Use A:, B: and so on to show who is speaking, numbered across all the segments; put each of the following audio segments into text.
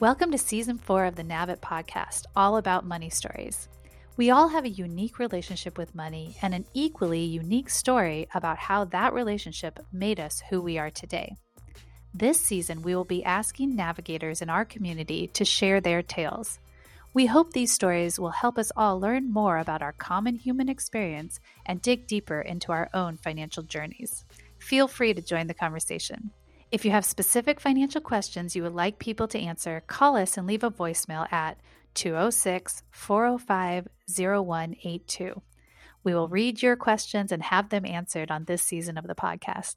A: Welcome to season four of the Navit podcast, all about money stories. We all have a unique relationship with money and an equally unique story about how that relationship made us who we are today. This season, we will be asking navigators in our community to share their tales. We hope these stories will help us all learn more about our common human experience and dig deeper into our own financial journeys. Feel free to join the conversation. If you have specific financial questions you would like people to answer, call us and leave a voicemail at 206 405 0182. We will read your questions and have them answered on this season of the podcast.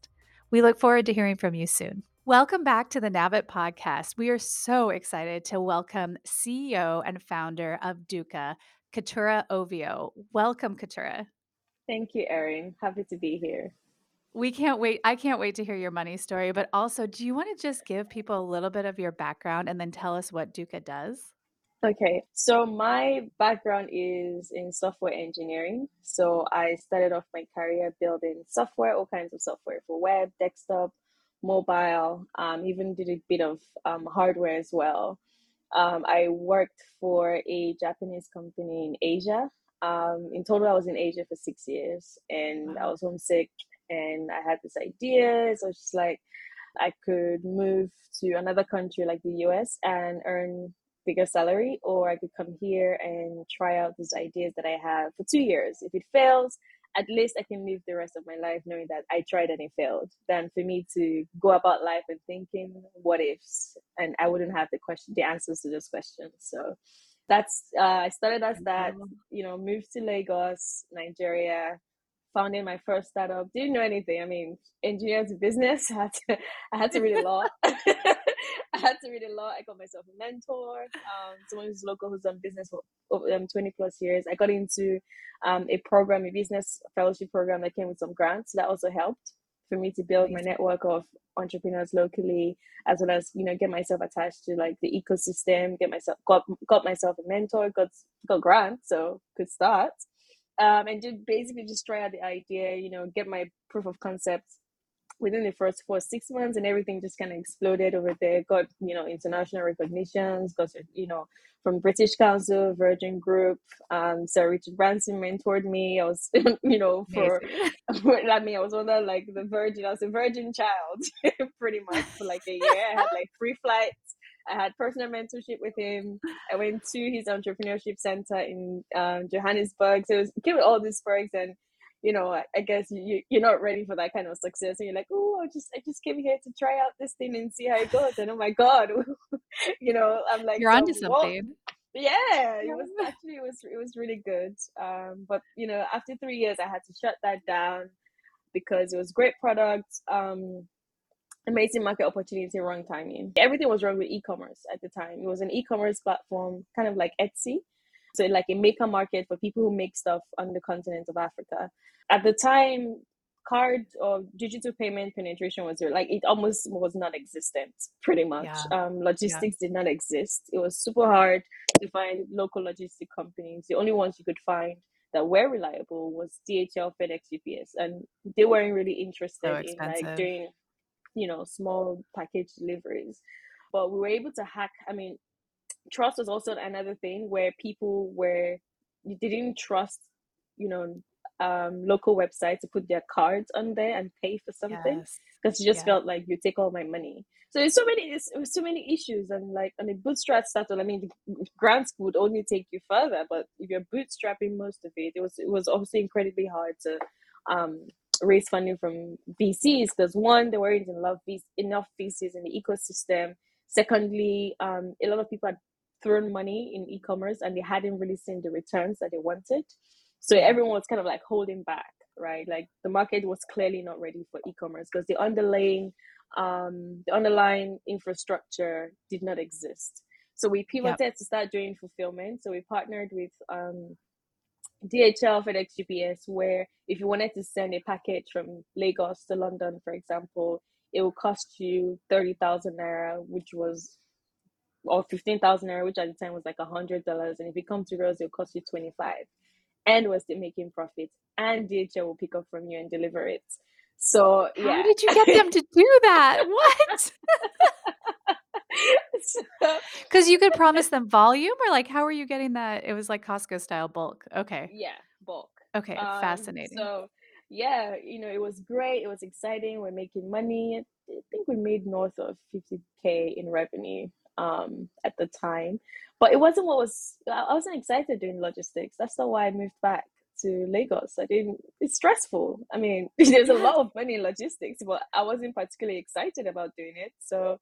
A: We look forward to hearing from you soon. Welcome back to the Navit podcast. We are so excited to welcome CEO and founder of Dukka, Keturah Ovio. Welcome, Keturah.
B: Thank you, Erin. Happy to be here.
A: We can't wait. I can't wait to hear your money story. But also, do you want to just give people a little bit of your background and then tell us what Dukka does?
B: Okay, so my background is in software engineering. So I started off my career building software, all kinds of software for web, desktop, mobile, um, even did a bit of um, hardware as well. Um, I worked for a Japanese company in Asia. Um, in total, I was in Asia for six years and I was homesick and I had this idea. So it's just like I could move to another country like the US and earn bigger salary, or I could come here and try out these ideas that I have for two years. If it fails, at least I can live the rest of my life knowing that I tried and it failed. Than for me to go about life and thinking what ifs, and I wouldn't have the question, the answers to those questions. So that's uh, I started as that. You know, moved to Lagos, Nigeria, founding my first startup. Didn't know anything. I mean, engineering business. I had to, I had to read a lot. I had to read a lot. I got myself a mentor, um, someone who's local who's done business for um, 20 plus years. I got into um, a program, a business fellowship program that came with some grants. So that also helped for me to build my network of entrepreneurs locally, as well as you know get myself attached to like the ecosystem. Get myself got got myself a mentor. Got got grants, so could start um, and just basically just try out the idea, you know, get my proof of concept within the first four six months and everything just kind of exploded over there. Got you know international recognitions got you know from british council virgin group um sir richard branson mentored me. I was you know for i mean i was on of like the virgin i was a virgin child pretty much for like a year. I had like free flights I had personal mentorship with him. I went to his entrepreneurship center in um, Johannesburg. So it, was, came with all these perks, and you know, I, guess you you're not ready for that kind of success, and you're like, oh, I just I just came here to try out this thing and see how it goes. And oh my god, you know, I'm like,
A: you're onto something.
B: Yeah, it was actually it was it was really good. Um, but you know, after three years, I had to shut that down because it was great product. Um, amazing market opportunity, wrong timing. Everything was wrong with e-commerce at the time. It was an e-commerce platform, kind of like Etsy. So like a maker market for people who make stuff on the continent of Africa. At the time, card or digital payment penetration was like it almost was not existent pretty much yeah. um, logistics yeah. did not exist it was super hard to find local logistic companies the only ones you could find that were reliable was dhl fedex ups and they weren't really interested so in like doing you know, small package deliveries. But we were able to hack. I mean, trust was also another thing where people were you didn't trust, you know, um, local websites to put their cards on there and pay for something because yes. you just yeah. felt like you take all my money. So there's so many, there's so many issues, and like on a bootstrap startup, I mean, grants would only take you further, but if you're bootstrapping most of it, it was it was obviously incredibly hard to um, raise funding from VCs because one, there weren't enough enough VCs in the ecosystem. Secondly, um, a lot of people had thrown money in e-commerce and they hadn't really seen the returns that they wanted. So everyone was kind of like holding back, right? Like the market was clearly not ready for e-commerce because the underlying um, the underlying infrastructure did not exist. So we pivoted yep. to start doing fulfillment. So we partnered with um, DHL, FedEx, UPS, where if you wanted to send a package from Lagos to London, for example, it will cost you 30,000 naira, which was, or 15,000 naira, which at the time was like $100. And if it comes to us, it'll cost you 25 And we're still making profits. And DHL will pick up from you and deliver it. So, yeah.
A: How did you get them to do that? What? Because you could promise them volume, or like, how are you getting that? It was like Costco style bulk. Okay.
B: Yeah, bulk.
A: Okay,
B: Um,
A: fascinating.
B: so yeah, you know, it was great. It was exciting. We're making money. I think we made north of 50k in revenue um at the time. But it wasn't what was I I wasn't excited doing logistics. That's not why I moved back to Lagos. I didn't it's stressful. I mean, there's a lot of money in logistics, but I wasn't particularly excited about doing it. So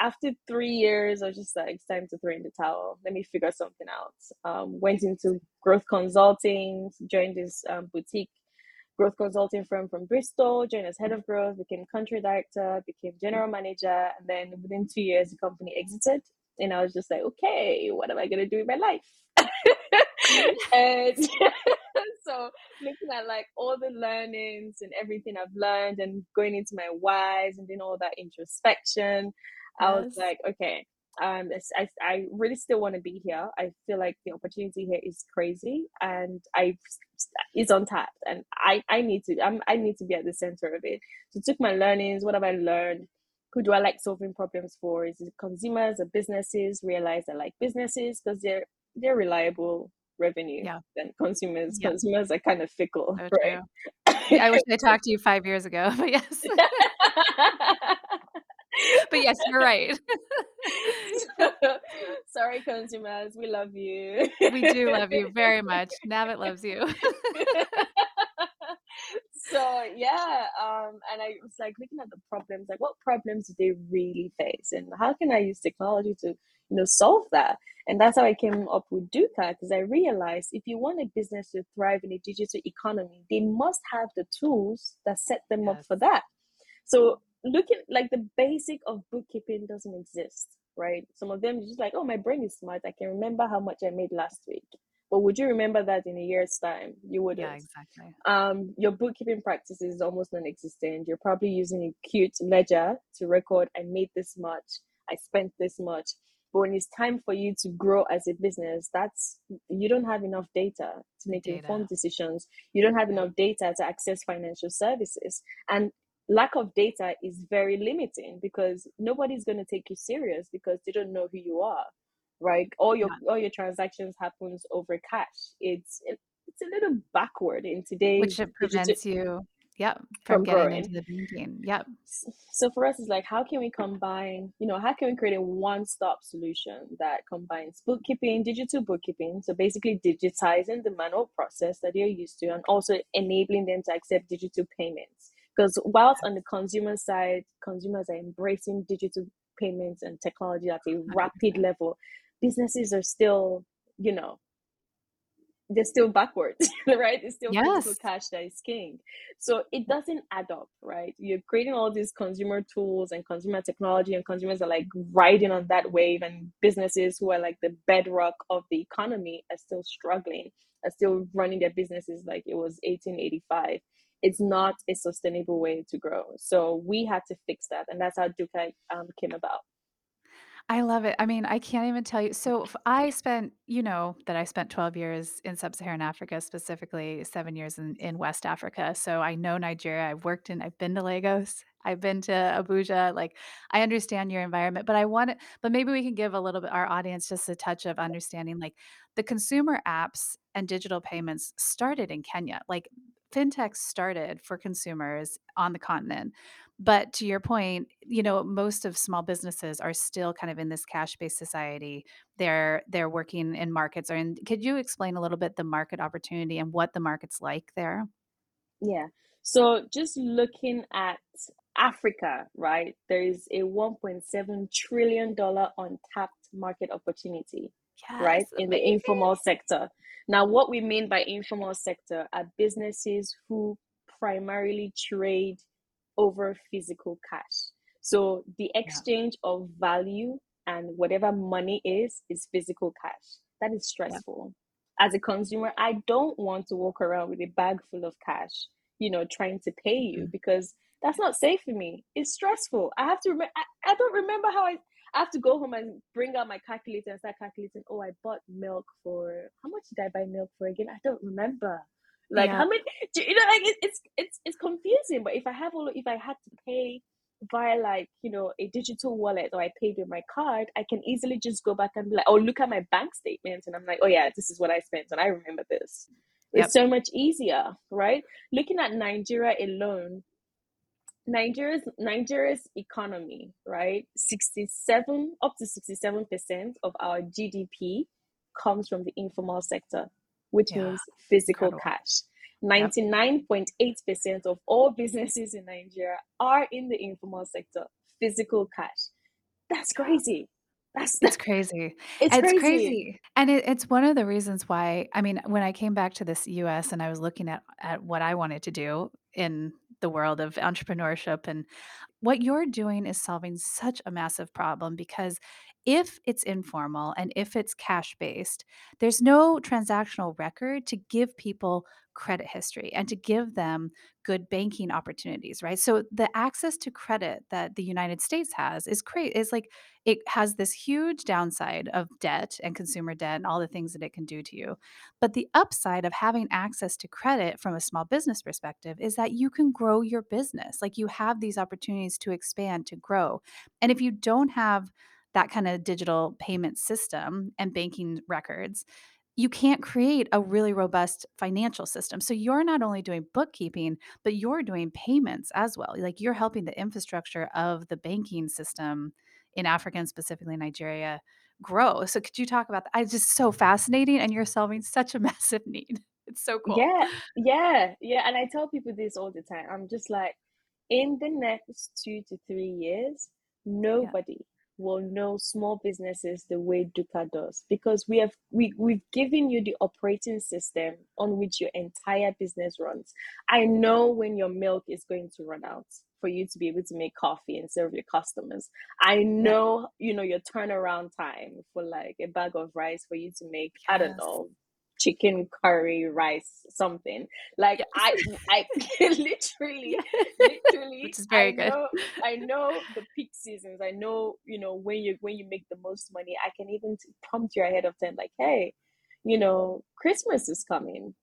B: after three years, I was just like, it's time to throw in the towel. Let me figure something out. Um, went into growth consulting, joined this um, boutique growth consulting firm from Bristol, joined as head of growth, became country director, became general manager, and then within two years, the company exited. And I was just like, okay, what am I going to do with my life? and so looking at like all the learnings and everything I've learned and going into my whys and doing all that introspection, I was like, okay, um, I, I really still want to be here. I feel like the opportunity here is crazy and I is untapped and I, I need to I'm, I need to be at the center of it. So took my learnings, what have I learned? Who do I like solving problems for? Is it consumers or businesses? Realize I like businesses because they're they're reliable revenue
A: Yeah.
B: than consumers.
A: Yeah.
B: Consumers are kind of fickle,
A: So
B: right?
A: I wish I talked to you 5 years ago, but yes. But yes, you're right.
B: Sorry, consumers, we love you.
A: We do love you very much. Navit loves you.
B: so yeah, um, and I was like looking at the problems, like what problems do they really face, and how can I use technology to, you know, solve that? And that's how I came up with Dukka, because I realized if you want a business to thrive in a digital economy, they must have the tools that set them up for that. So looking like the basic of bookkeeping doesn't exist, right? Some of them just like, oh, my brain is smart. I can remember how much I made last week. But would you remember that in a year's time? You wouldn't.
A: exactly.
B: Um, your bookkeeping practice is almost non-existent. You're probably using a cute ledger to record, I made this much, I spent this much. But when it's time for you to grow as a business, that's you don't have enough data to make
A: Data.
B: informed decisions. You don't have enough data to access financial services. And lack of data is very limiting because nobody's going to take you serious because they don't know who you are right all your
A: Yeah.
B: all your transactions happens over cash it's it's a little backward in today's
A: Which it
B: digital
A: prevents you yep, from
B: from
A: getting
B: growing
A: into the banking. Yep.
B: So for us it's like how can we combine you know how can we create a one-stop solution that combines bookkeeping digital bookkeeping so basically digitizing the manual process that you're used to and also enabling them to accept digital payments because whilst on the consumer side consumers are embracing digital payments and technology at a rapid level businesses are still you know they're still backwards, right? It's still physical cash that is king. So it doesn't add up, right? You're creating all these consumer tools and consumer technology, and consumers are like riding on that wave, and businesses who are like the bedrock of the economy are still struggling, are still running their businesses like it was 1885. It's not a sustainable way to grow. So we had to fix that, and that's how Dukka um, came about.
A: I love it. I mean, I can't even tell you. So f- I spent, you know, that I spent 12 years in sub-Saharan Africa, specifically seven years in, in West Africa. So I know Nigeria. I've worked in, I've been to Lagos. I've been to Abuja. Like I understand your environment, but I want it, but maybe we can give a little bit our audience just a touch of understanding like the consumer apps and digital payments started in Kenya. Like fintech started for consumers on the continent but to your point, you know, most of small businesses are still kind of in this cash-based society. They're they're working in markets or in could you explain a little bit the market opportunity and what the market's like there?
B: Yeah. So just looking at Africa, right? There is a $1.7 trillion untapped market opportunity, right?
A: Yes,
B: In the informal sector. Now, what we mean by informal sector are businesses who primarily trade over physical cash. So the
A: Yeah,
B: exchange of value and whatever money is, is physical cash. That is
A: yeah,
B: stressful. As a consumer, I don't want to walk around with a bag full of cash, you know, trying to pay you
A: mhm,
B: because that's not safe for me. It's stressful. I have to remember, I, I don't remember how I, I have to go home and bring out my calculator and start calculating. Oh, I bought milk for, how much did I buy milk for again? I don't remember. Like
A: yeah,
B: how many, do you know, like it, it's it's it's confusing. But if I have all, if I had to pay via like you know a digital wallet or I paid with my card, I can easily just go back and be like, oh, look at my bank statement, and I'm like, oh yeah, this is what I spent, and I remember this. It's yep. so much easier, right? Looking at Nigeria alone, Nigeria's Nigeria's economy, right? 67 up to 67% of our GDP comes from the informal sector, which yeah. means physical Incredible. cash. 99.8% of all businesses in Nigeria are in the informal sector, physical cash. That's crazy. That's,
A: that's crazy. It's, it's crazy. crazy. And it, it's one of the reasons why, I mean, when I came back to this US and I was looking at, at what I wanted to do in the world of entrepreneurship and what you're doing is solving such a massive problem because if it's informal and if it's cash based, there's no transactional record to give people credit history and to give them good banking opportunities, right? So the access to credit that the United States has is great. Is like it has this huge downside of debt and consumer debt and all the things that it can do to you. But the upside of having access to credit from a small business perspective is that you can grow your business. Like you have these opportunities to expand, to grow. And if you don't have that kind of digital payment system and banking records, you can't create a really robust financial system. So you're not only doing bookkeeping, but you're doing payments as well. Like you're helping the infrastructure of the banking system in Africa and specifically Nigeria grow. So could you talk about that? It's just so fascinating and you're solving such a massive need. It's so cool.
B: Yeah, yeah, yeah. And I tell people this all the time. I'm just like, in the next two to three years, nobody will know small businesses the way Dukka does because we have we we've given you the operating system on which your entire business runs. I know when your milk is going to run out for you to be able to make coffee and serve your customers. I know, you know, your turnaround time for like a bag of rice for you to make, yes. I don't know, chicken curry rice something. Like yes. i i literally literally
A: which is very
B: I
A: good.
B: know, i know the peak seasons. I know you know when you when you make the most money i can even prompt you ahead of time like hey you know christmas is coming.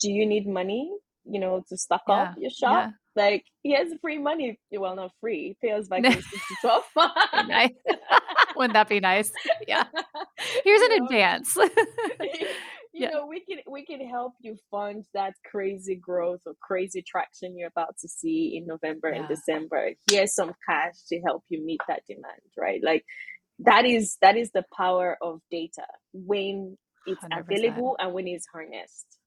B: Do you need money you know to stock yeah. up your shop? Yeah. like here's free money. Well not free. Pay us back in 12
A: nice. wouldn't that be nice? Yeah. Here's an advance
B: you yeah. know we can we can help you fund that crazy growth or crazy traction you're about to see in november yeah. and december here's some cash to help you meet that demand right like that is that is the power of data when it's 100%. available and when it's harnessed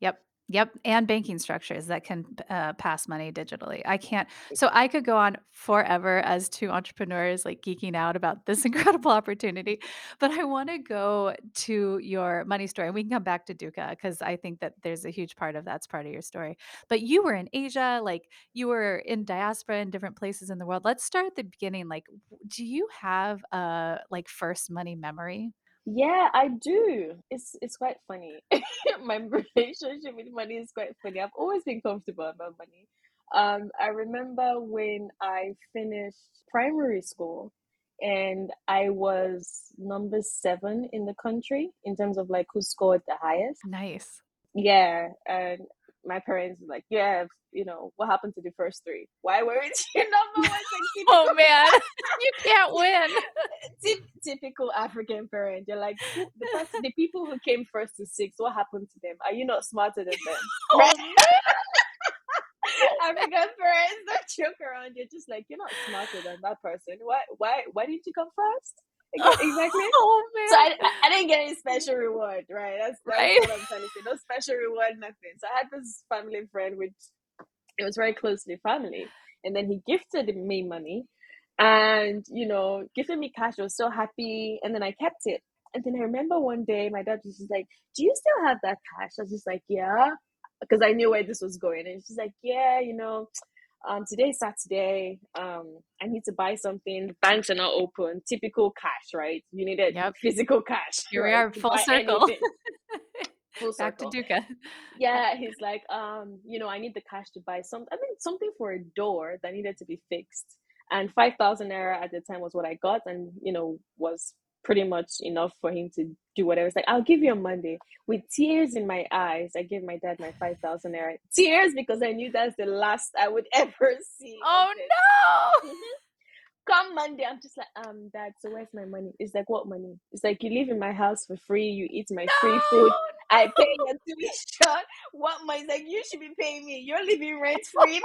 A: yep Yep, and banking structures that can uh, pass money digitally. I can't. So I could go on forever as two entrepreneurs, like geeking out about this incredible opportunity. But I want to go to your money story, and we can come back to Dukka because I think that there's a huge part of that's part of your story. But you were in Asia, like you were in diaspora in different places in the world. Let's start at the beginning. Like, do you have a like first money memory?
B: Yeah, I do. It's it's quite funny. My relationship with money is quite funny. I've always been comfortable about money. Um, I remember when I finished primary school and I was number seven in the country in terms of like who scored the highest.
A: Nice.
B: Yeah, and my parents were like, "Yeah, you know what happened to the first three? Why weren't you number one?"
A: oh man, you can't
B: win. typical African parent. You're like the person, the people who came first to six. What happened to them? Are you not smarter than them?
A: Oh?
B: African parents don't joke around. You're just like you're not smarter than that person. Why? Why? Why didn't you come first? Exactly.
A: Oh man.
B: So I, I didn't get any special reward, right? That's, that's right. what I'm trying to say. No special reward, nothing. So I had this family friend, which it was very closely family, and then he gifted me money, and you know, gifted me cash. I was so happy, and then I kept it. And then I remember one day my dad was just like, "Do you still have that cash?" I was just like, "Yeah," because I knew where this was going, and she's like, "Yeah, you know." Um, today's Saturday. Um, I need to buy something. Banks are not open. Typical cash, right? You needed yep. physical cash.
A: Here right? we are, full circle. full Back to Dukka.
B: Yeah, he's like, um, you know, I need the cash to buy something. I think something for a door that needed to be fixed. And five thousand naira at the time was what I got, and you know was pretty much enough for him to do whatever. It's like, I'll give you a Monday. With tears in my eyes, I gave my dad my 5,000 naira. Tears because I knew that's the last I would ever see.
A: Oh no!
B: Come Monday, I'm just like, um, dad, so where's my money? It's like, what money? It's like, you live in my house for free, you eat my no! free food, I pay your tuition. What money? It's like, you should be paying me. You're living rent free.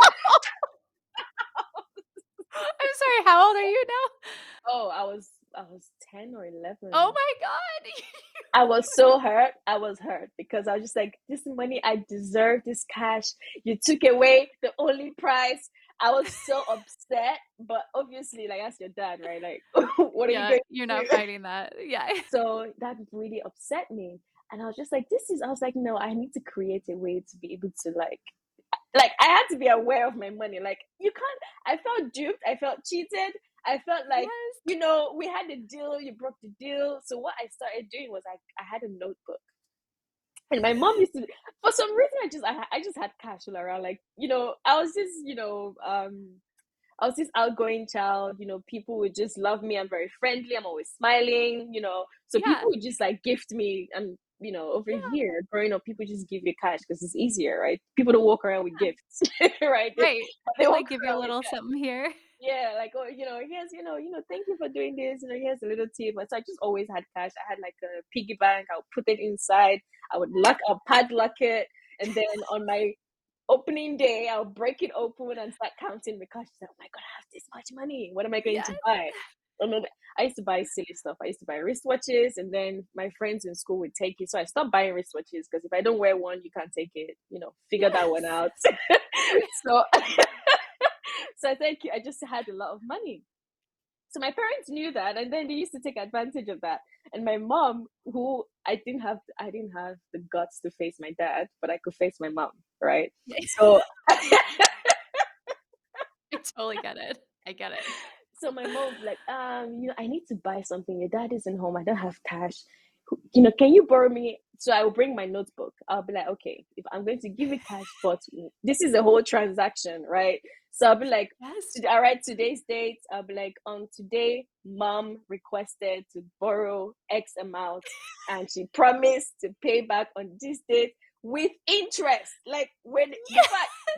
A: I'm sorry, how old are you now?
B: Oh, I was I was 10 or 11.
A: Oh my god.
B: I was so hurt. I was hurt because I was just like, this money, I deserve this cash. You took away the only price. I was so upset, but obviously, like, ask your dad, right? Like, what are
A: yeah,
B: you going
A: You're not fighting that. Yeah.
B: So that really upset me. And I was just like, this is, I was like, no, I need to create a way to be able to, like, like I had to be aware of my money. Like you can't. I felt duped. I felt cheated. I felt like yes. you know we had a deal. You broke the deal. So what I started doing was I I had a notebook, and my mom used to. For some reason, I just I I just had cash all around. Like you know, I was just you know um. I was this outgoing child, you know, people would just love me. I'm very friendly. I'm always smiling, you know. So yeah. people would just like gift me and you know, over yeah. here, growing up, people just give you cash because it's easier, right? People don't walk around with gifts, right?
A: Right. They, they like give you a little something here.
B: Yeah, like oh, you know, here's you know, you know, thank you for doing this. You know, here's a little tip. And So I just always had cash. I had like a piggy bank. I would put it inside. I would lock, I'll padlock it, and then on my opening day, I'll break it open and start counting the cash. Like, oh my god, I have this much money. What am I going yes. to buy? I used to buy silly stuff. I used to buy wristwatches, and then my friends in school would take it. So I stopped buying wristwatches because if I don't wear one, you can't take it. You know, figure yes. that one out. so, so I you. I just had a lot of money. So my parents knew that, and then they used to take advantage of that. And my mom, who I didn't have, I didn't have the guts to face my dad, but I could face my mom, right? So
A: I totally get it. I get it.
B: So my mom like, um, you know, I need to buy something. Your dad isn't home. I don't have cash. You know, can you borrow me? So I will bring my notebook. I'll be like, okay, if I'm going to give you cash, but this is a whole transaction, right? So I'll be like, yes. all right, today's date. I'll be like, on today, mom requested to borrow X amount, and she promised to pay back on this date with interest. Like when yes.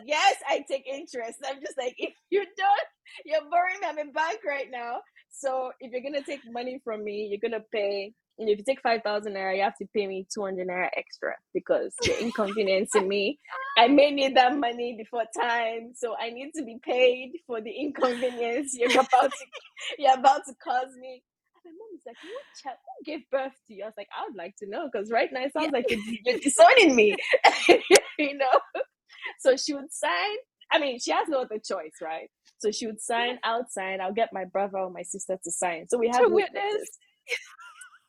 B: yes, I take interest. I'm just like, if you don't, you're borrowing me. I'm in bank right now. So if you're gonna take money from me, you're gonna pay. And if you take five thousand naira, you have to pay me two hundred naira extra because you're inconveniencing me. I may need that money before time, so I need to be paid for the inconvenience you're about to you're about to cause me my mom is like, what child, who gave birth to you? I was like, I would like to know because right now it sounds yeah. like you're, you're disowning me, you know? So she would sign. I mean, she has no other choice, right? So she would sign, I would sign, I'll get my brother or my sister to sign. So we have to witness.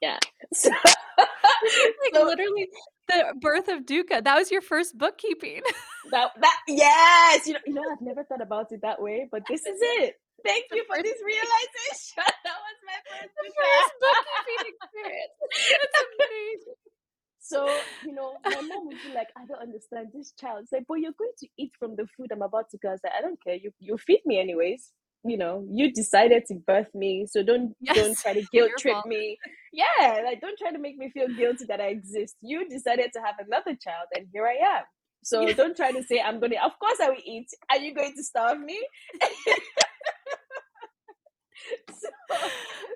B: Yeah. So,
A: like so, literally the birth of Dukka. That was your first bookkeeping.
B: that that yes, you know, you know, I've never thought about it that way, but this is it. Thank you for this realization. That was my first, first bookkeeping experience. That's amazing. So, you know, my mom would be like, I don't understand this child. It's like, but you're going to eat from the food I'm about to go. I was like, I don't care. You you feed me anyways. You know, you decided to birth me. So don't yes, don't try to guilt trip fault. me. Yeah, like don't try to make me feel guilty that I exist. You decided to have another child and here I am. So yeah. don't try to say I'm gonna of course I will eat. Are you going to starve me?
A: so,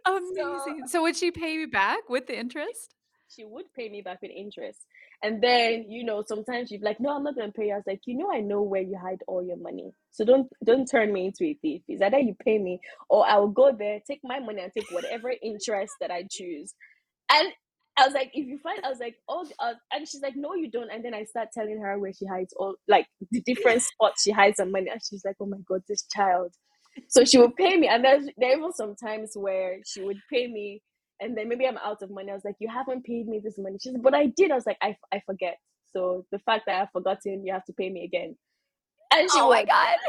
A: Amazing. So, so, would she pay you back with the interest?
B: She would pay me back with interest. And then, you know, sometimes be like, No, I'm not gonna pay you. I was like, you know, I know where you hide all your money. So don't don't turn me into a thief. Is either you pay me or I will go there, take my money and take whatever interest that I choose. And I was like, if you find, I was like, oh, uh, and she's like, no, you don't. And then I start telling her where she hides all, like the different spots she hides her money. And she's like, oh my God, this child so she would pay me and there's there were some times where she would pay me and then maybe i'm out of money. I was like you haven't paid me this money. She said but i did. I was like i, I forget. So the fact that i've forgotten you have to pay me again.
A: And she oh my god.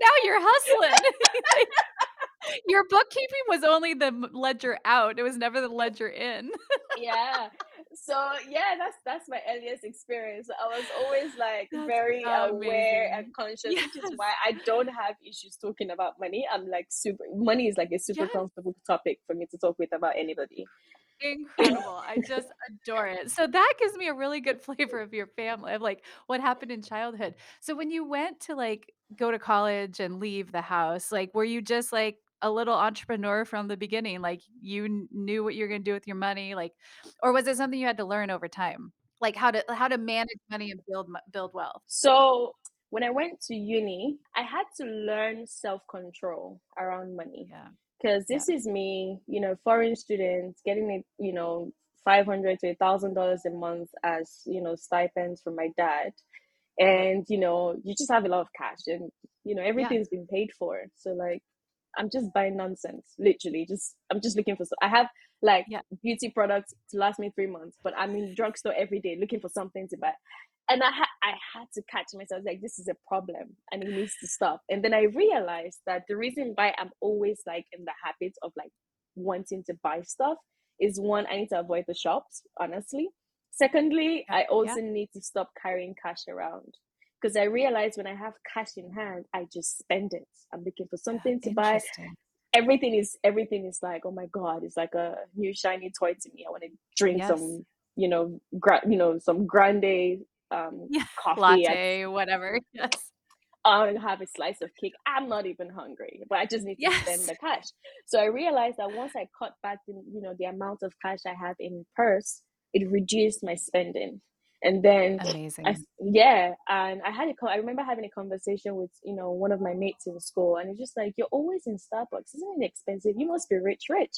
A: Now you're hustling. Your bookkeeping was only the ledger out. It was never the ledger in.
B: Yeah so yeah, that's that's my earliest experience. I was always like
A: That's
B: very
A: so
B: aware and
A: amazing.
B: conscious, which is why I don't have issues talking about money. I'm like super money is like a super
A: Yes.
B: comfortable topic for me to talk with about anybody.
A: Incredible. I just adore it. So that gives me a really good flavor of your family, of like what happened in childhood. So when you went to like go to college and leave the house, like were you just like a little entrepreneur from the beginning? Like you knew what you were going to do with your money, like, or was it something you had to learn over time? Like how to how to manage money and build build wealth.
B: So when I went to uni, I had to learn self control around money.
A: Yeah.
B: because
A: Yeah.
B: this is me, you know, foreign students getting it, you know, five hundred to a thousand dollars a month as you know stipends from my dad, and you know you just have a lot of cash and you know
A: Yeah.
B: everything's been paid for. So like, I'm just buying nonsense, literally. Just I'm just looking for. So I have like
A: Yeah.
B: beauty products to last me three months, but I'm in drugstore every day looking for something to buy. And I ha- I had to catch myself like this is a problem and it needs to stop. And then I realized that the reason why I'm always like in the habit of like wanting to buy stuff is one, I need to avoid the shops, honestly. Secondly,
A: Yeah.
B: I
A: Yeah.
B: also need to stop carrying cash around because I realize when I have cash in hand, I just spend it. I'm looking for something to buy. Everything is everything is like, oh my god, it's like a new shiny toy to me. I want to drink
A: Yes.
B: some, you know, gra- you know, some grande um
A: Yeah.
B: coffee. I,
A: Latte, whatever. Yes.
B: I want to have a slice of cake. I'm not even hungry, but I just need to spend the cash. So I realized that once I cut back the, you know, the amount of cash I have in purse, it reduced my spending. And then
A: Amazing.
B: s- yeah, and I had a, I remember having a conversation with, you know, one of my mates in school, and it's just like, you're always in Starbucks. Isn't it expensive? You must be rich, rich.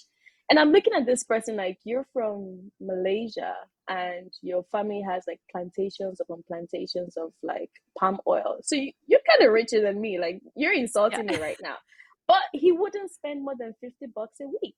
B: And I'm looking at this person like, you're from Malaysia and your family has like plantations upon plantations of like palm oil. So you, you're kind of richer than me. Like, you're
A: Yeah.
B: insulting me right now. But he wouldn't spend more than 50 bucks a week.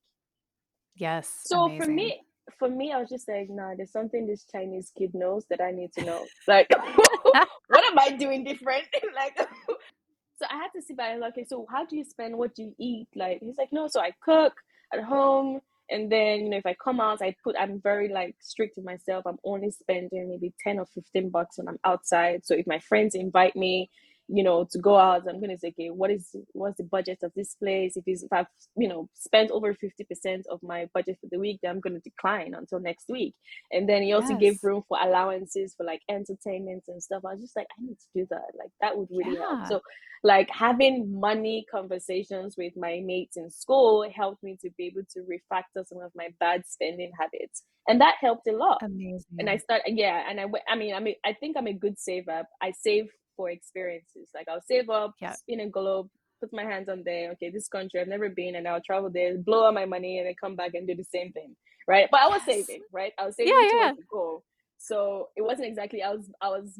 A: Yes.
B: So for me, for me, I was just like, nah, there's something this Chinese kid knows that I need to know. Like, what am I doing different? like, so I had to sit back and like, okay, so how do you spend? What do you eat? Like, he's like, no, so I cook at home, and then you know, if I come out, I put. I'm very like strict with myself. I'm only spending maybe ten or fifteen bucks when I'm outside. So if my friends invite me, you know, to go out, I'm gonna say, okay, what is what's the budget of this place? If it's if I've you know spent over fifty percent of my budget for the week, then I'm gonna decline until next week. And then he also gave room for allowances for like entertainment and stuff. I was just like, I need to do that. Like that would really help. So like having money conversations with my mates in school helped me to be able to refactor some of my bad spending habits. And that helped a lot. amazing And I start yeah, and i i mean I mean I think I'm a good saver. I save for experiences. Like I'll save up,
A: Yeah.
B: spin a globe, put my hands on there. Okay, this country I've never been, and I'll travel there, blow all my money, and then come back and do the same thing, right? But I was
A: Yes.
B: saving, right? I was saving
A: Yeah.
B: towards the goal, so it wasn't exactly. I was I was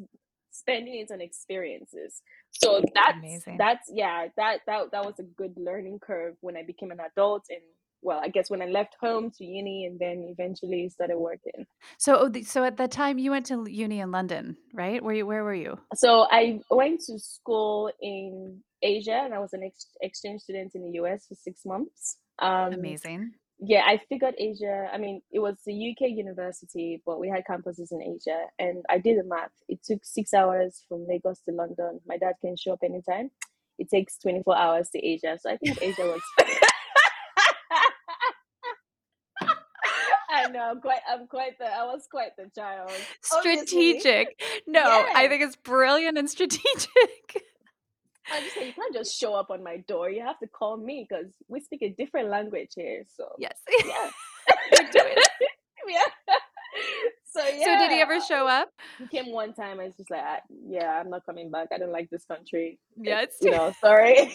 B: spending it on experiences. So that's
A: Amazing.
B: that's yeah that that that was a good learning curve when I became an adult and well I guess when I left home to uni and then eventually started working.
A: So, oh, so at that time you went to uni in London, right? Where you, where were you?
B: So I went to school in Asia and I was an ex- exchange student in the US for six months. Um,
A: Amazing.
B: yeah, I figured Asia, I mean, it was a UK university, but we had campuses in Asia. And I did the math. It took six hours from Lagos to London. My dad can show up anytime. It takes 24 hours to Asia. So I think Asia was. I know, I'm quite, I'm quite the, I was quite the child. Obviously,
A: Strategic. No, I think it's brilliant and strategic.
B: I just say you can't just show up on my door. You have to call me because we speak a different language here. So
A: yes.
B: yeah,
A: You're it.
B: yeah. So
A: So did he ever show up?
B: he came one time. I was just like, "I- yeah, I'm not coming back. I don't like this country. It,
A: Yes.
B: you know, sorry.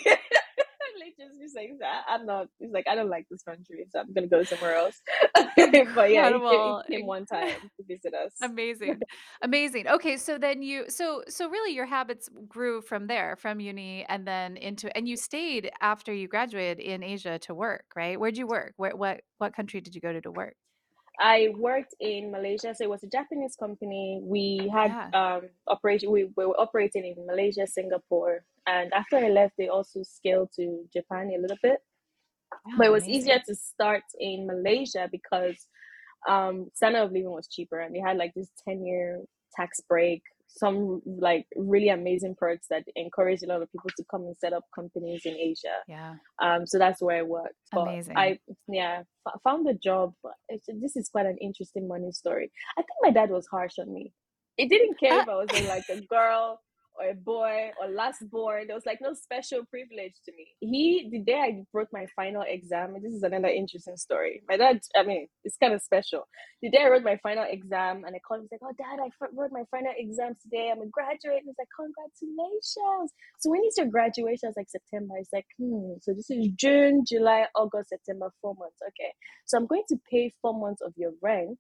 B: Just just like that. I'm not. He's like, I don't like this country, so I'm gonna go somewhere else. but yeah, he came, he came one time to visit us.
A: Amazing. Amazing. Okay, so then you so so really your habits grew from there, from uni and then into and you stayed after you graduated in Asia to work, right? Where'd you work? Where what what country did you go to to work?
B: I worked in Malaysia, so it was a Japanese company. We had
A: Yeah.
B: um operation. We, we were operating in Malaysia, Singapore, and after I left, they also scaled to Japan a little bit. But it was easier to start in Malaysia because um, standard of living was cheaper, and they had like this ten year tax break some like really amazing perks that encourage a lot of people to come and set up companies in Asia.
A: Yeah.
B: Um. So that's where I worked. But
A: Amazing.
B: I yeah f- found a job. This is quite an interesting money story. I think my dad was harsh on me. He didn't care if I was like a girl or a boy or last born. There was like no special privilege to me. He the day I wrote my final exam. This is another interesting story. My dad. I mean, it's kind of special the day I wrote my final exam and I called him, he's like, Oh, dad, I wrote my final exam today. I'm a graduate. And he's like, Congratulations. So when is your graduation? I was like, September. He's like, Hmm. So this is June, July, August, September, four months. Okay. So I'm going to pay four months of your rent.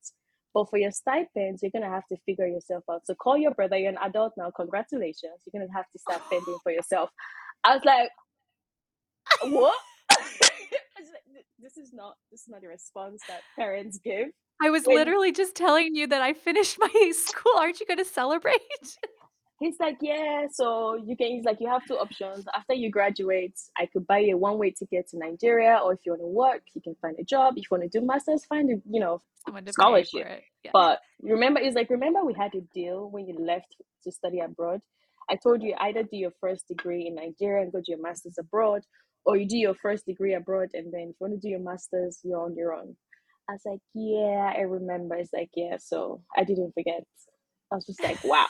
B: But for your stipends, you're going to have to figure yourself out. So call your brother. You're an adult now. Congratulations. You're going to have to start fending for yourself. I was like, What? Was like, this is not this is not a response that parents give
A: I was
B: when
A: literally just telling you that I finished my school. Aren't you going to celebrate?
B: He's like, yeah, so you can, he's like, you have two options. After you graduate, I could buy you a one way ticket to Nigeria, or if you want to work, you can find a job. If you want to do masters, find a, you know,
A: Someone to pay
B: scholarship.
A: Yeah.
B: But remember, it's like, remember we had a deal when you left to study abroad? I told you either do your first degree in Nigeria and go to your master's abroad, or you do your first degree abroad and then if you want to do your master's, you're on your own. I was like, yeah, I remember. It's like, yeah, so I didn't forget. I was just like, wow.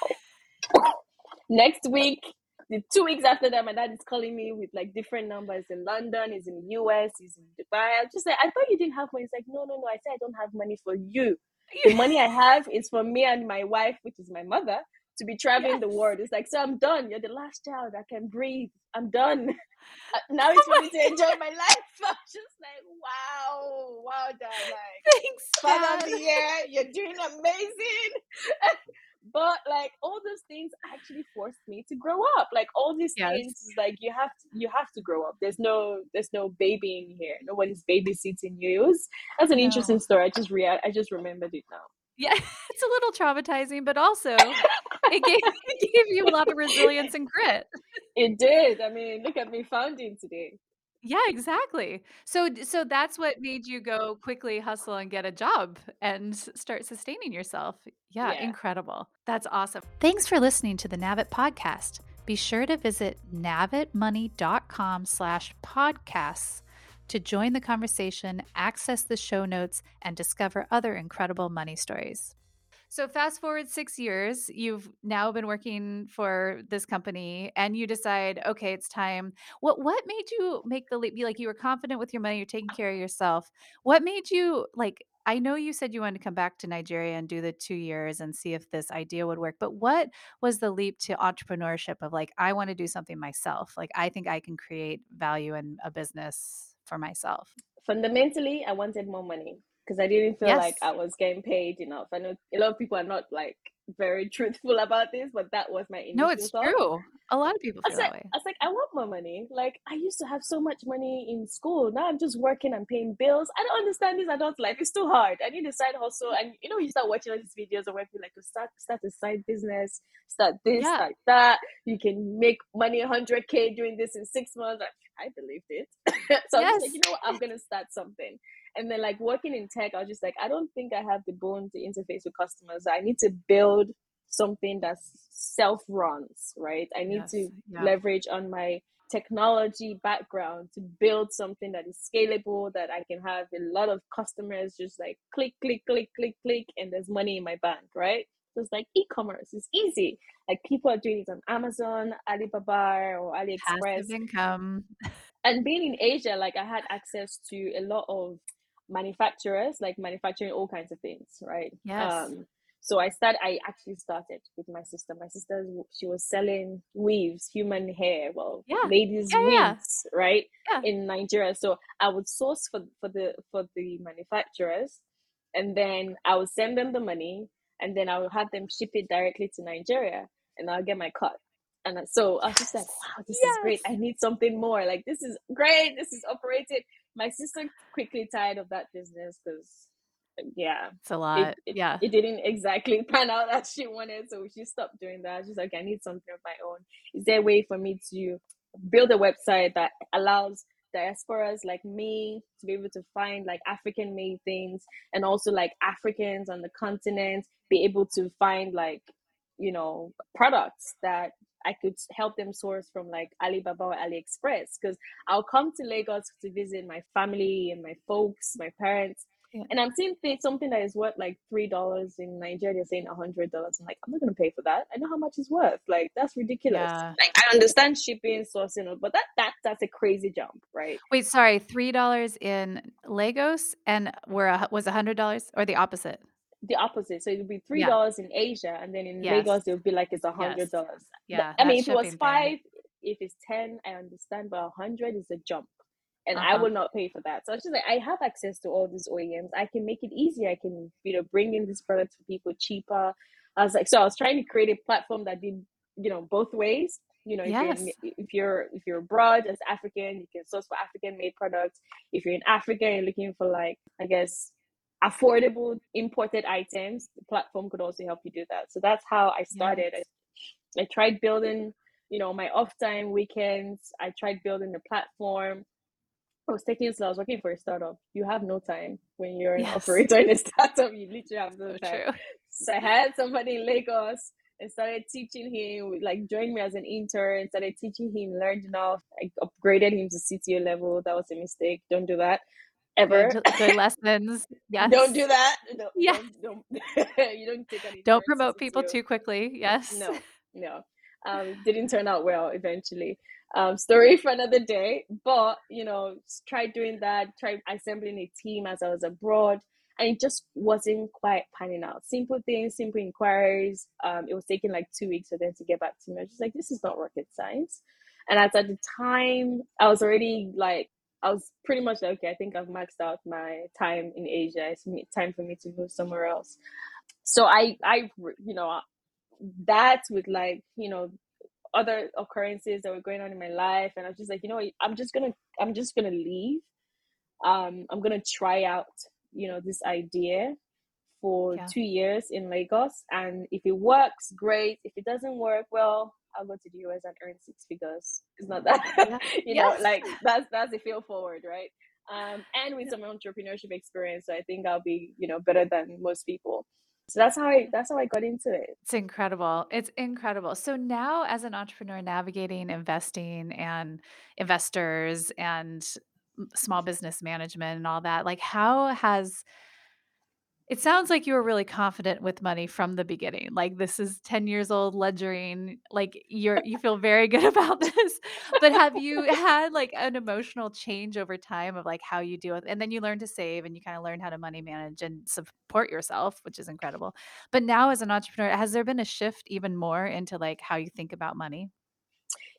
B: Next week, the two weeks after that, my dad is calling me with like different numbers in London, he's in the US, he's in Dubai. I just like, I thought you didn't have money. He's like, no, no, no. I said I don't have money for you. The money I have is for me and my wife, which is my mother, to be traveling the world. It's like, so I'm done. You're the last child. I can breathe. I'm done. Uh, now it's for me to enjoy my life. I'm just like, wow, wow, dad. Like,
A: Thanks,
B: father of the year, you're doing amazing. But like all those things actually forced me to grow up. Like all these
A: Yes.
B: things, like you have to, you have to grow up. There's no there's no babying here. Nobody's babysitting you. Was, that's an
A: No.
B: interesting story. I just rea- I just remembered it now.
A: Yeah, it's a little traumatizing, but also it gave, it gave you a lot of resilience and grit.
B: It did. I mean, look at me founding today.
A: Yeah, exactly. So d so that's what made you go quickly hustle and get a job and s start sustaining yourself. Yeah,
B: Yeah.
A: incredible. That's awesome. Thanks for listening to the Navit podcast. Be sure to visit navitmoney.com slash podcasts to join the conversation, access the show notes, and discover other incredible money stories. So fast forward six years, you've now been working for this company and you decide, okay, it's time. What what made you make the leap? Like you were confident with your money, you're taking care of yourself. What made you like I know you said you wanted to come back to Nigeria and do the two years and see if this idea would work, but what was the leap to entrepreneurship of like, I want to do something myself? Like, I think I can create value in a business for myself.
B: Fundamentally, I wanted more money because I didn't feel like I was getting paid enough. I know a lot of people are not like very truthful about this, but that was my initial No,
A: it's
B: thought.
A: true. A lot of people
B: I
A: feel
B: was
A: that
B: like,
A: way.
B: I was like, I want more money. Like I used to have so much money in school. Now I'm just working and paying bills. I don't understand this adult life. It's too hard. I need a side hustle. And you know, you start watching all these videos of where people like to start start a side business, start this,
A: Yeah.
B: start that. You can make money 100k doing this in six months. Like, I believed it. so I was like, you know what? I'm gonna start something. And then like working in tech, I was just like, I don't think I have the bone to interface with customers. I need to build something that's self runs, right? I need
A: Yes.
B: to
A: Yeah.
B: leverage on my technology background to build something that is scalable that I can have a lot of customers just like click, click, click, click, click, and there's money in my bank, right? So it's like e-commerce. It's easy. Like people are doing it on Amazon, Alibaba, or AliExpress
A: Passive income.
B: and being in Asia, like I had access to a lot of manufacturers, like manufacturing all kinds of things, right?
A: Yes.
B: Um, so I started. I actually started with my sister. My sister, she was selling weaves, human hair, well,
A: Yeah.
B: ladies'
A: Yeah, yeah.
B: wigs, right,
A: Yeah.
B: in Nigeria. So I would source for for the for the manufacturers, and then I would send them the money, and then I would have them ship it directly to Nigeria, and I'll get my cut. And so I was just like, wow, this is great. I need something more. Like this is great. This is operated. My sister quickly tired of that business because, uh, yeah,
A: It's a
B: it,
A: lot.
B: it
A: Yeah.
B: it didn't exactly pan out as she wanted. So she stopped doing that. She's like, I need something of my own. Is there a way for me to build a website that allows diasporas like me to be able to find like African made things and also like Africans on the continent be able to find like you know products that I could help them source from like Alibaba or AliExpress because I'll come to Lagos to visit my family and my folks, my parents, yeah. And I'm seeing something that is worth like three dollars in Nigeria saying a hundred dollars. I'm like, I'm not gonna pay for that. I know how much it's worth. Like that's ridiculous. Yeah. Like I understand shipping, sourcing, but that that that's a crazy jump, right?
A: Wait, sorry, three dollars in Lagos and where was a hundred dollars or the opposite?
B: The opposite. So it would be three dollars yeah. in Asia, and then in yes. Lagos it would be like it's a hundred dollars. Yes. Yeah. I mean, if it was five, if it's ten, I understand, but a hundred is a jump and uh-huh. I will not pay for that. So it's just like I have access to all these OEMs. I can make it easier. I can you know bring in this product to people cheaper. I was like, so I was trying to create a platform that did you know both ways. You know, yes. if, you're, if you're if you're abroad as African, you can source for African made products. If you're in Africa and looking for like I guess affordable imported items, the platform could also help you do that. So that's how I started. Yes. I, I tried building you know my off time weekends. I tried building the platform I was taking so I was working for a startup. You have no time when you're an yes. operator in a startup. You literally have no so time. True. So I had somebody in Lagos and started teaching him. Like joined me as an intern. Started teaching him. Learned enough. I upgraded him to CTO level. That was a mistake. Don't do that ever.
A: Good, lessons. Yes.
B: don't do that. No, yeah. Don't, don't you don't take any.
A: Don't promote people too quickly. Yes.
B: No. No. Um, didn't turn out well eventually um, story for another day. But you know, tried doing that, tried assembling a team as I was abroad, and it just wasn't quite panning out. Simple things, simple inquiries. Um, it was taking like two weeks for them to get back to me. I was just like, this is not rocket science. And at the time, I was already like, I was pretty much like, okay, I think I've maxed out my time in Asia. It's time for me to move somewhere else. So I, I, you know, that with like, you know, other occurrences that were going on in my life and i was just like you know i'm just gonna i'm just gonna leave um i'm gonna try out you know this idea for yeah. two years in lagos and if it works great if it doesn't work well i'll go to the us and earn six figures it's not that yeah. you yes. know like that's that's the feel forward right um and with yeah. some entrepreneurship experience so i think i'll be you know better than most people so that's how I that's how I got into it.
A: It's incredible. It's incredible. So now as an entrepreneur navigating investing and investors and small business management and all that, like how has it sounds like you were really confident with money from the beginning. Like this is 10 years old ledgering. Like you're you feel very good about this. But have you had like an emotional change over time of like how you deal with and then you learn to save and you kind of learn how to money manage and support yourself, which is incredible. But now as an entrepreneur, has there been a shift even more into like how you think about money?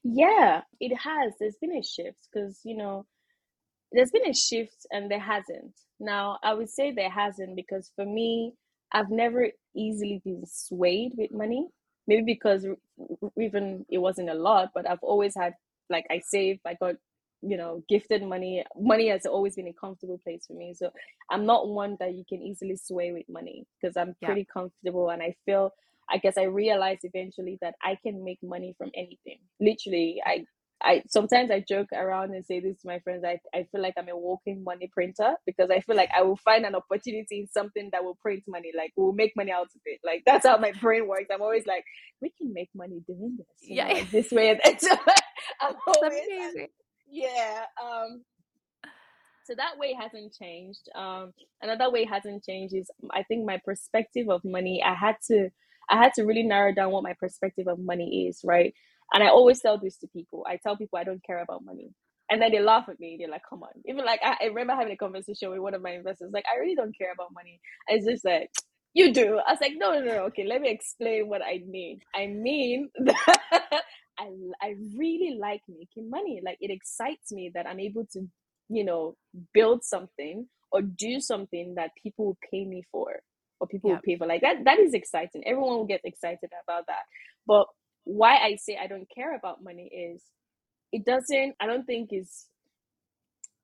B: Yeah, it has. There's been a shift because, you know, there's been a shift and there hasn't. Now, I would say there hasn't because for me, I've never easily been swayed with money. Maybe because even it wasn't a lot, but I've always had like I saved, I got you know gifted money. Money has always been a comfortable place for me. So I'm not one that you can easily sway with money because I'm yeah. pretty comfortable and I feel I guess I realized eventually that I can make money from anything. Literally, I I sometimes I joke around and say this to my friends. I, I feel like I'm a walking money printer because I feel like I will find an opportunity in something that will print money, like we'll make money out of it. Like that's how my brain works. I'm always like, we can make money doing this. yeah, know, like this way. And so I'm always amazing. Yeah. Um. So that way hasn't changed. Um. Another way hasn't changed is I think my perspective of money. I had to. I had to really narrow down what my perspective of money is, right? And I always tell this to people. I tell people I don't care about money. And then they laugh at me. They're like, come on. Even like, I, I remember having a conversation with one of my investors, like, I really don't care about money. And it's just like, you do. I was like, no, no, no. Okay, let me explain what I mean. I mean that I, I really like making money. Like, it excites me that I'm able to, you know, build something or do something that people will pay me for or people yeah. will pay for. Like, that, that is exciting. Everyone will get excited about that. But why I say I don't care about money is it doesn't, I don't think is,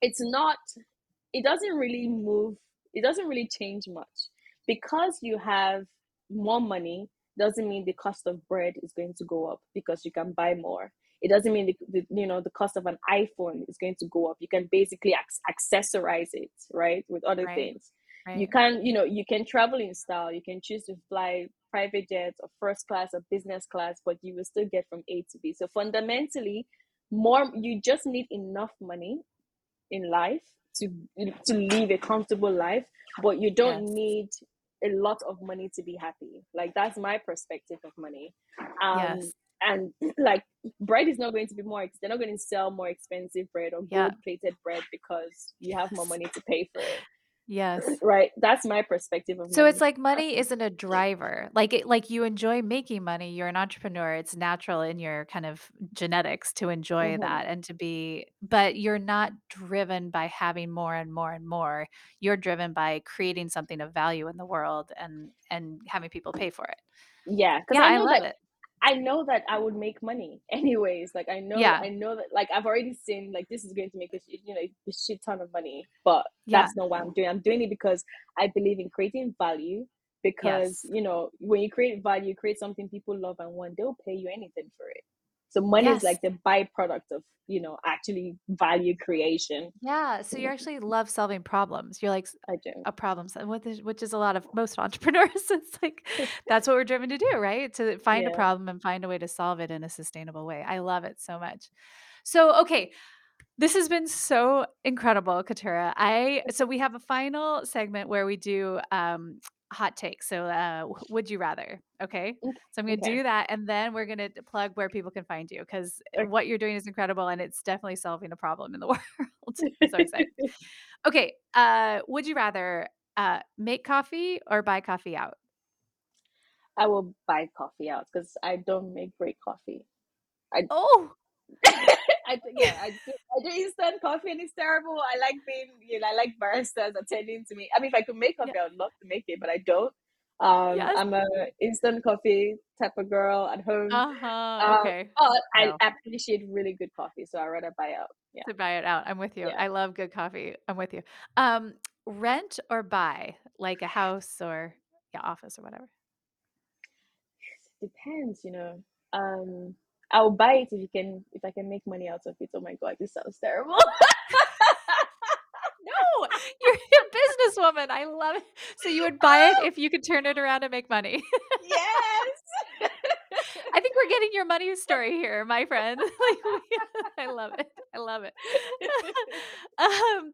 B: it's not, it doesn't really move, it doesn't really change much. Because you have more money doesn't mean the cost of bread is going to go up because you can buy more. it doesn't mean the, the, you know the cost of an iphone is going to go up you can basically ac- accessorize it right with other right. things right. you can you know you can travel in style you can choose to fly private jets or first class or business class but you will still get from a to b. So fundamentally more you just need enough money in life to to live a comfortable life but you don't yes. need a lot of money to be happy. Like that's my perspective of money. Um yes. and like bread is not going to be more they're not going to sell more expensive bread or gold plated bread because you have more money to pay for it
A: Yes.
B: Right. That's my perspective of
A: So money. it's like money isn't a driver. Like it, like you enjoy making money. You're an entrepreneur. It's natural in your kind of genetics to enjoy mm-hmm. that and to be, but you're not driven by having more and more and more. You're driven by creating something of value in the world and and having people pay for it.
B: Yeah.
A: Yeah, I, I love that, it.
B: I know that I would make money anyways. Like I know, yeah. I know that like I've already seen like this is going to make a you know a shit ton of money, but yeah. that's not what I'm doing. I'm doing it because I believe in creating value. Because yes. you know when you create value, you create something people love and want, they'll pay you anything for it. So money yes. is like the byproduct of, you know, actually value creation.
A: Yeah. So you actually love solving problems. You're like
B: I do.
A: a problem, which is a lot of most entrepreneurs. It's like that's what we're driven to do, right? To find yeah. a problem and find a way to solve it in a sustainable way. I love it so much. So, okay, this has been so incredible, Keturah. I so we have a final segment where we do um hot take. So, uh, would you rather? Okay. So I'm going to okay. do that. And then we're going to plug where people can find you because okay. what you're doing is incredible and it's definitely solving a problem in the world. so excited. okay. Uh, would you rather uh, make coffee or buy coffee out?
B: I will buy coffee out because I don't make great coffee.
A: I, oh,
B: I yeah, I do, I do instant coffee and it's terrible. I like being you know, I like baristas attending to me. I mean if I could make coffee, yeah. I would love to make it, but I don't. Um yes. I'm a instant coffee type of girl at home.
A: Uh-huh. Um, okay.
B: But no. I appreciate really good coffee, so I rather buy out. Yeah.
A: To buy it out. I'm with you. Yeah. I love good coffee. I'm with you. Um rent or buy, like a house or yeah, office or whatever.
B: Depends, you know. Um I'll buy it if you can if I can make money out of it. Oh my god, this sounds terrible. no,
A: you're a businesswoman. I love it. So you would buy it if you could turn it around and make money.
B: yes.
A: I think we're getting your money story here, my friend. I love it. I love it. um,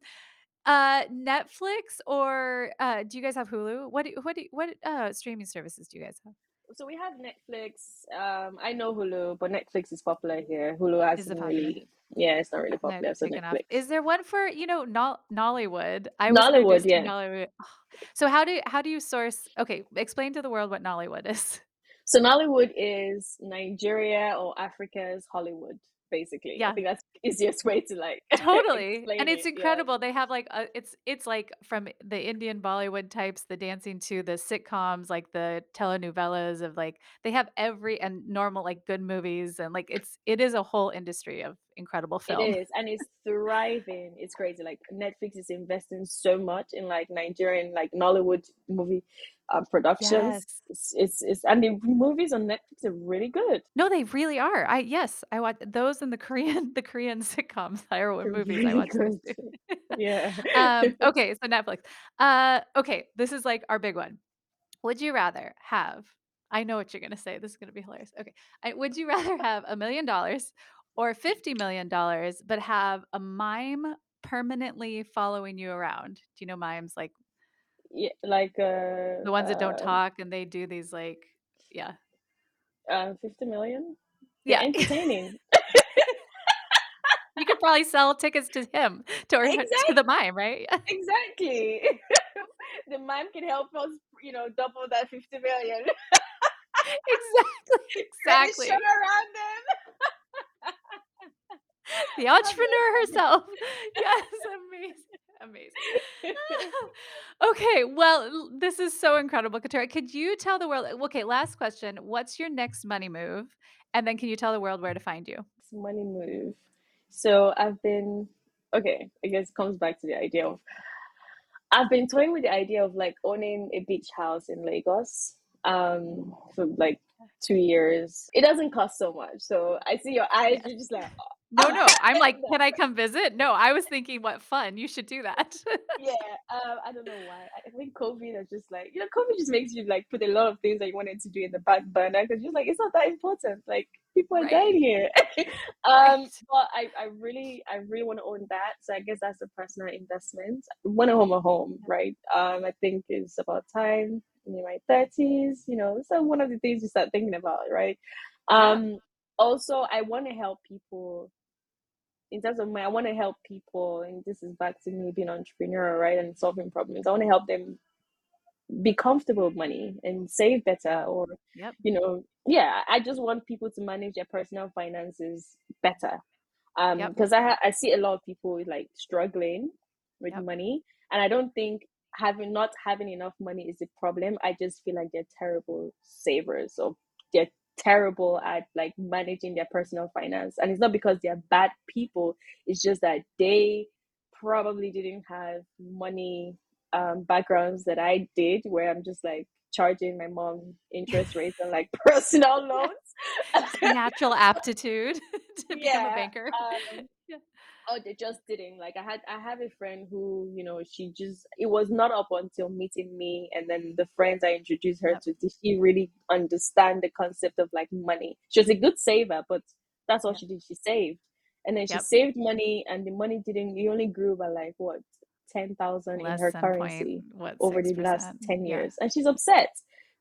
A: uh, Netflix or uh, do you guys have Hulu? What do, what do, what uh, streaming services do you guys have?
B: So we have Netflix. Um, I know Hulu, but Netflix is popular here. Hulu has really, yeah, it's not really popular. No, so Netflix. Enough.
A: Is there one for you know Nollywood?
B: I was Nollywood, yeah.
A: Nollywood. So how do how do you source? Okay, explain to the world what Nollywood is.
B: So Nollywood is Nigeria or Africa's Hollywood basically. Yeah. I think that's the easiest way to like
A: totally. and it's it. incredible. Yeah. They have like a, it's it's like from the Indian Bollywood types, the dancing to the sitcoms, like the telenovelas of like they have every and normal like good movies and like it's it is a whole industry of incredible film.
B: It is, and it's thriving. It's crazy. Like Netflix is investing so much in like Nigerian like Nollywood movie uh, productions. Yes. It's, it's, it's and the movies on Netflix are really good.
A: No, they really are. I yes, I watch those and the Korean the Korean sitcoms. I are movies really I watch.
B: yeah.
A: um, okay, so Netflix. Uh, okay, this is like our big one. Would you rather have? I know what you're gonna say. This is gonna be hilarious. Okay, I, would you rather have a million dollars or fifty million dollars, but have a mime permanently following you around? Do you know mimes like
B: yeah, like uh,
A: the ones that don't uh, talk and they do these like, yeah,
B: uh, fifty million. Yeah, yeah entertaining.
A: you could probably sell tickets to him to, exactly. to the mime, right?
B: exactly. the mime can help us, you know, double that fifty million.
A: exactly. Exactly.
B: Shut around.
A: The entrepreneur herself. Yes, amazing amazing. okay, well, this is so incredible, Keturah. Could you tell the world? Okay, last question. What's your next money move? And then can you tell the world where to find you?
B: Money move. So I've been okay. I guess it comes back to the idea of I've been toying with the idea of like owning a beach house in Lagos. Um, for like two years. It doesn't cost so much. So I see your eyes, you're just like, oh.
A: No, no. I'm like, can I come visit? No, I was thinking, what fun. You should do that.
B: yeah. Um, I don't know why. I think COVID is just like, you know, COVID just makes you like put a lot of things that you wanted to do in the back burner because you're like, it's not that important. Like, people are right. dying here. um, but I, I really, I really want to own that. So I guess that's a personal investment. Want to own a home, right? Um, I think it's about time in my 30s, you know, so one of the things you start thinking about, right? Um, yeah. also I want to help people in terms of my I want to help people and this is back to me being an entrepreneur, right? And solving problems. I want to help them be comfortable with money and save better or yep. you know, yeah, I just want people to manage their personal finances better. Um because yep. I I see a lot of people like struggling with yep. money and I don't think having not having enough money is a problem. I just feel like they're terrible savers or they're terrible at like managing their personal finance. And it's not because they're bad people, it's just that they probably didn't have money um, backgrounds that I did, where I'm just like charging my mom interest rates on like personal loans.
A: Natural aptitude to become yeah, a banker. Um,
B: oh they just didn't. Like i had i have a friend who you know she just it was not up until meeting me and then the friends i introduced her to did she really understand the concept of like money? She was a good saver but that's all she did. She saved. And then she yep. saved money and the money didn't it only grew by like what 10,000 in her currency point, what, over the last 10 years. Yeah. and she's upset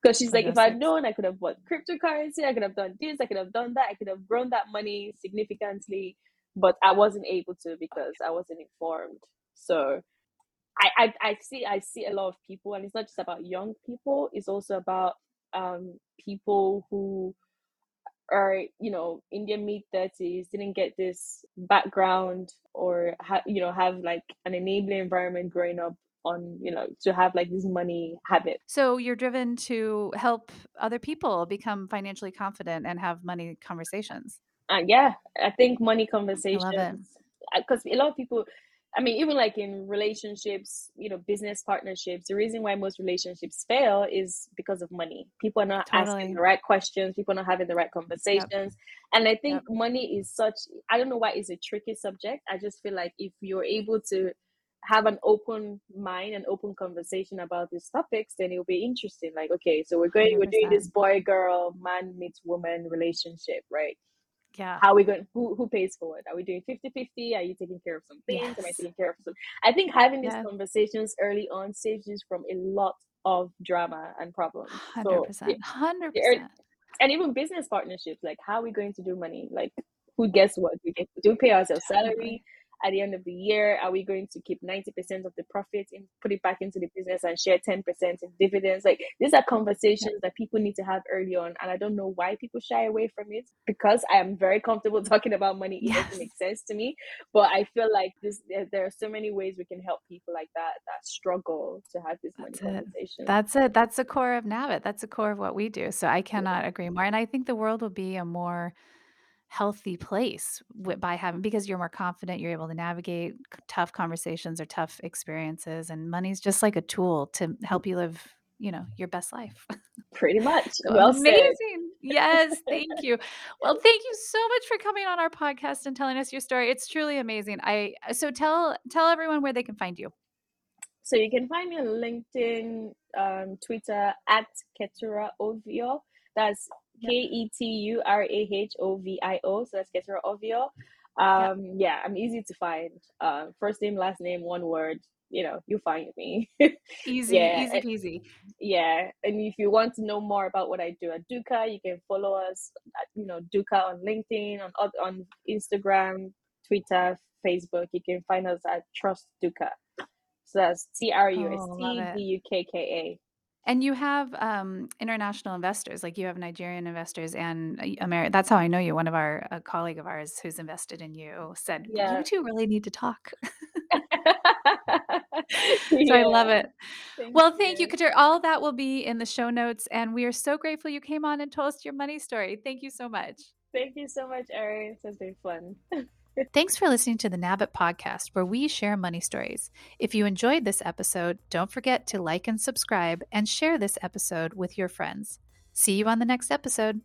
B: because she's like, if I'd known, I could have bought cryptocurrency, I could have done this, I could have done that, I could have grown that money significantly but I wasn't able to because I wasn't informed. So I, I, I see I see a lot of people and it's not just about young people, it's also about um people who are you know in their mid 30s didn't get this background or ha- you know have like an enabling environment growing up on you know to have like this money habit
A: so you're driven to help other people become financially confident and have money conversations
B: uh, yeah, I think money conversations because a lot of people I mean, even like in relationships, you know, business partnerships, the reason why most relationships fail is because of money. People are not totally. asking the right questions, people are not having the right conversations. Yep. And I think yep. money is such, I don't know why it's a tricky subject. I just feel like if you're able to have an open mind and open conversation about these topics, then it'll be interesting. Like, okay, so we're going, we we're doing this boy girl, man meets woman relationship, right?
A: Yeah.
B: how are we going who who pays for it? Are we doing 50 50 are you taking care of some things? Yes. am i taking care of some i think having these conversations early on saves you from a lot of drama and problems.
A: 100% so, 100% er,
B: and even business partnerships like how are we going to do money? Like who gets what? Do we get do we pay ourselves salary at the end of the year? Are we going to keep 90% of the profits and put it back into the business and share 10% in dividends? Like these are conversations that people need to have early on. And I don't know why people shy away from it because I am very comfortable talking about money. It yes. doesn't make sense to me. But I feel like this there, are so many ways we can help people like that that struggle to have this money That's conversation.
A: It. That's it. That's the core of NAVIT. That's the core of what we do. So I cannot yeah. agree more. And I think the world will be a more healthy place by having because you're more confident you're able to navigate tough conversations or tough experiences and money's just like a tool to help you live you know your best life.
B: Pretty much well
A: amazing! Said. yes thank you. Well thank you so much for coming on our podcast and telling us your story. It's truly amazing. I so tell tell everyone where they can find you.
B: So you can find me on linkedin um, twitter at Keturah Ovio. That's K E T U R A H O V I O. So that's Keturah Ovio. Um, yeah, I'm easy to find. Uh, first name, last name, one word. You know, you find me.
A: easy, yeah. easy peasy.
B: Yeah, and if you want to know more about what I do at Dukka, you can follow us. At, you know, Dukka on LinkedIn, on on Instagram, Twitter, Facebook. You can find us at Trust Dukka. So that's T R U S T D U K K A.
A: And you have um, international investors, like you have Nigerian investors and uh, American. That's how I know you. One of our a colleague of ours who's invested in you said, Yeah. "You two really need to talk." so I love it. Thank Well, thank you, you. All that will be in the show notes, and we are so grateful you came on and told us your money story. Thank you so much.
B: Thank you so much. This has been fun.
A: Thanks for listening to the NAVIT podcast, where we share money stories. If you enjoyed this episode, don't forget to like and subscribe and share this episode with your friends. See you on the next episode.